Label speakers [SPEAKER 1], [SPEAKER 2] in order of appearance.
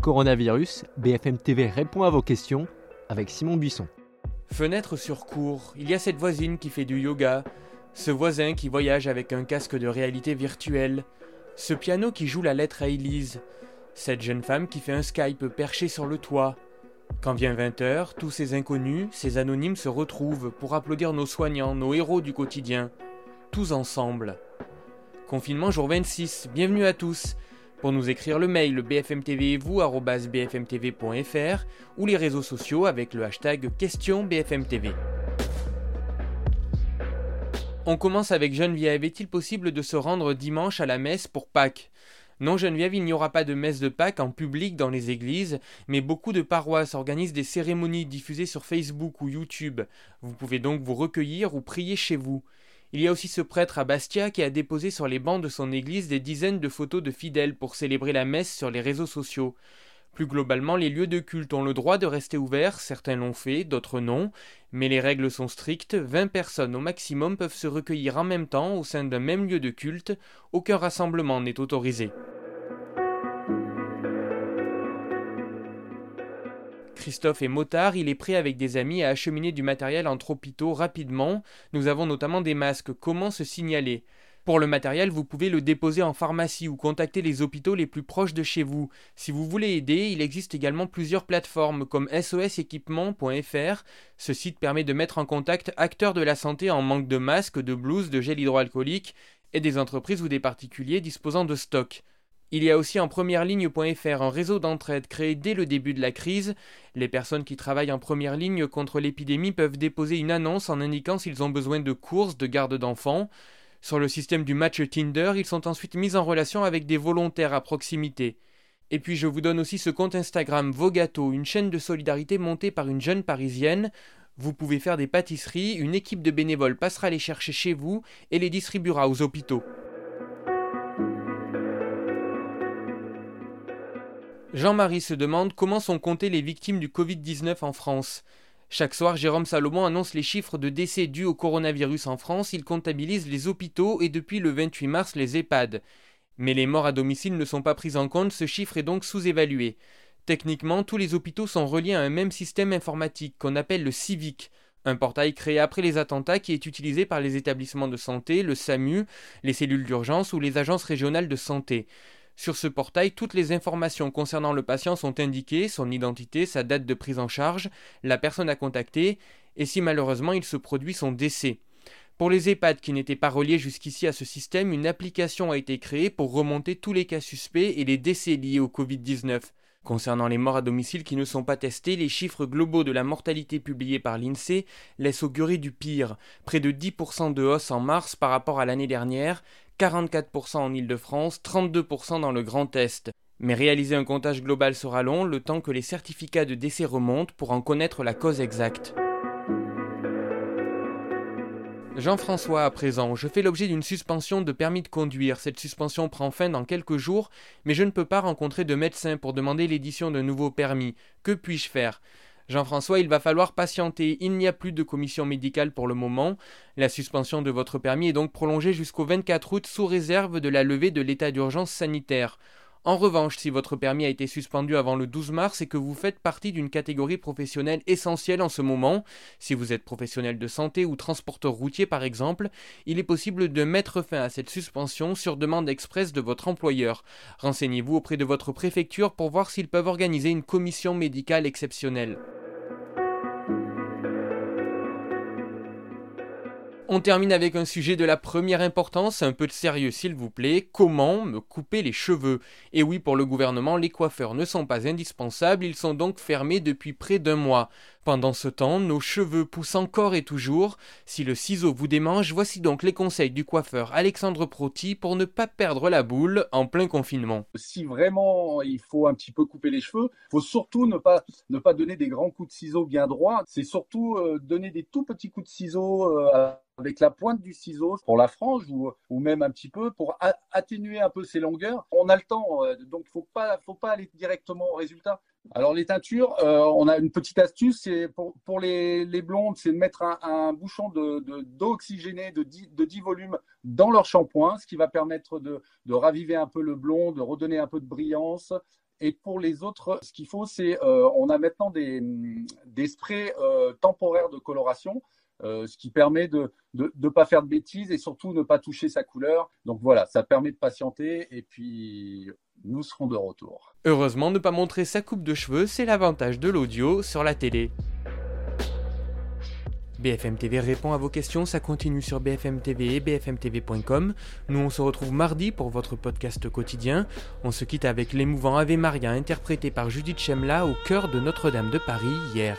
[SPEAKER 1] Coronavirus, BFM TV répond à vos questions avec Simon Buisson.
[SPEAKER 2] Fenêtre sur cour, il y a cette voisine qui fait du yoga, ce voisin qui voyage avec un casque de réalité virtuelle, ce piano qui joue la lettre à Élise, cette jeune femme qui fait un Skype perché sur le toit. Quand vient 20h, tous ces inconnus, ces anonymes se retrouvent pour applaudir nos soignants, nos héros du quotidien, tous ensemble. Confinement jour 26, bienvenue à tous. Pour nous écrire le mail bfmtv et vous bfmtv.fr ou les réseaux sociaux avec le hashtag question BFMTV. On commence avec Geneviève. Est-il possible de se rendre dimanche à la messe pour Pâques? Non, Geneviève, il n'y aura pas de messe de Pâques en public dans les églises, mais beaucoup de paroisses organisent des cérémonies diffusées sur Facebook ou YouTube. Vous pouvez donc vous recueillir ou prier chez vous. Il y a aussi ce prêtre à Bastia qui a déposé sur les bancs de son église des dizaines de photos de fidèles pour célébrer la messe sur les réseaux sociaux. Plus globalement, les lieux de culte ont le droit de rester ouverts, certains l'ont fait, d'autres non, mais les règles sont strictes, 20 personnes au maximum peuvent se recueillir en même temps au sein d'un même lieu de culte, aucun rassemblement n'est autorisé. Christophe est motard, il est prêt avec des amis à acheminer du matériel entre hôpitaux rapidement. Nous avons notamment des masques. Comment se signaler? Pour le matériel, vous pouvez le déposer en pharmacie ou contacter les hôpitaux les plus proches de chez vous. Si vous voulez aider, il existe également plusieurs plateformes comme soséquipement.fr. Ce site permet de mettre en contact acteurs de la santé en manque de masques, de blouses, de gel hydroalcoolique et des entreprises ou des particuliers disposant de stock. Il y a aussi en première ligne.fr un réseau d'entraide créé dès le début de la crise. Les personnes qui travaillent en première ligne contre l'épidémie peuvent déposer une annonce en indiquant s'ils ont besoin de courses, de garde d'enfants. Sur le système du match Tinder, ils sont ensuite mis en relation avec des volontaires à proximité. Et puis je vous donne aussi ce compte Instagram Vogato, une chaîne de solidarité montée par une jeune parisienne. Vous pouvez faire des pâtisseries, une équipe de bénévoles passera les chercher chez vous et les distribuera aux hôpitaux. Jean-Marie se demande comment sont comptées les victimes du Covid-19 en France. Chaque soir, Jérôme Salomon annonce les chiffres de décès dus au coronavirus en France. Il comptabilise les hôpitaux et depuis le 28 mars les EHPAD. Mais les morts à domicile ne sont pas prises en compte, ce chiffre est donc sous-évalué. Techniquement, tous les hôpitaux sont reliés à un même système informatique qu'on appelle le CIVIC, un portail créé après les attentats qui est utilisé par les établissements de santé, le SAMU, les cellules d'urgence ou les agences régionales de santé. Sur ce portail, toutes les informations concernant le patient sont indiquées, son identité, sa date de prise en charge, la personne à contacter, et si malheureusement il se produit son décès. Pour les EHPAD qui n'étaient pas reliés jusqu'ici à ce système, une application a été créée pour remonter tous les cas suspects et les décès liés au Covid-19. Concernant les morts à domicile qui ne sont pas testés, les chiffres globaux de la mortalité publiés par l'INSEE laissent augurer du pire. Près de 10% de hausse en mars par rapport à l'année dernière, 44% en Île-de-France, 32% dans le Grand Est. Mais réaliser un comptage global sera long, le temps que les certificats de décès remontent pour en connaître la cause exacte. Jean-François à présent, je fais l'objet d'une suspension de permis de conduire. Cette suspension prend fin dans quelques jours, mais je ne peux pas rencontrer de médecin pour demander l'édition d'un nouveau permis. Que puis-je faire? Jean-François, il va falloir patienter. Il n'y a plus de commission médicale pour le moment. La suspension de votre permis est donc prolongée jusqu'au 24 août sous réserve de la levée de l'état d'urgence sanitaire. En revanche, si votre permis a été suspendu avant le 12 mars et que vous faites partie d'une catégorie professionnelle essentielle en ce moment, si vous êtes professionnel de santé ou transporteur routier par exemple, il est possible de mettre fin à cette suspension sur demande express de votre employeur. Renseignez-vous auprès de votre préfecture pour voir s'ils peuvent organiser une commission médicale exceptionnelle. On termine avec un sujet de la première importance, un peu de sérieux s'il vous plaît. Comment me couper les cheveux? Et oui, pour le gouvernement, les coiffeurs ne sont pas indispensables, ils sont donc fermés depuis près d'un mois. Pendant ce temps, nos cheveux poussent encore et toujours. Si le ciseau vous démange, voici donc les conseils du coiffeur Alexandre Proti pour ne pas perdre la boule en plein confinement.
[SPEAKER 3] Si vraiment il faut un petit peu couper les cheveux, il faut surtout ne pas, ne pas donner des grands coups de ciseaux bien droits. C'est surtout euh, donner des tout petits coups de ciseaux euh, avec la pointe du ciseau pour la frange ou, même un petit peu pour atténuer un peu ses longueurs. On a le temps, euh, donc faut pas, faut pas aller directement au résultat. Alors les teintures, euh, on a une petite astuce, c'est pour, les, les, blondes, c'est de mettre un, bouchon d'eau de, oxygénée de 10, de 10 volumes dans leur shampoing, ce qui va permettre de, de raviver un peu le blond, de redonner un peu de brillance Et pour les autres, ce qu'il faut, c'est euh, on a maintenant des, des sprays euh, temporaires de coloration. Euh, ce qui permet de ne pas faire de bêtises et surtout ne pas toucher sa couleur. Donc voilà, ça permet de patienter et puis nous serons de retour.
[SPEAKER 2] Heureusement, ne pas montrer sa coupe de cheveux, c'est l'avantage de l'audio sur la télé. BFM TV répond à vos questions, ça continue sur BFM TV et bfmtv.com. Nous on se retrouve mardi pour votre podcast quotidien. On se quitte avec l'émouvant Ave Maria interprété par Judith Chemla au cœur de Notre-Dame de Paris hier.